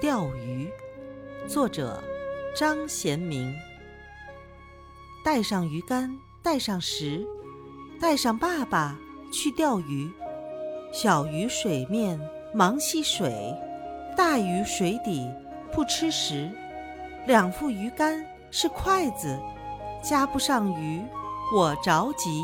钓鱼，作者张贤明。带上鱼竿，带上食，带上爸爸去钓鱼。小鱼水面忙戏水，大鱼水底不吃食。两副鱼竿是筷子，夹不上鱼，我着急。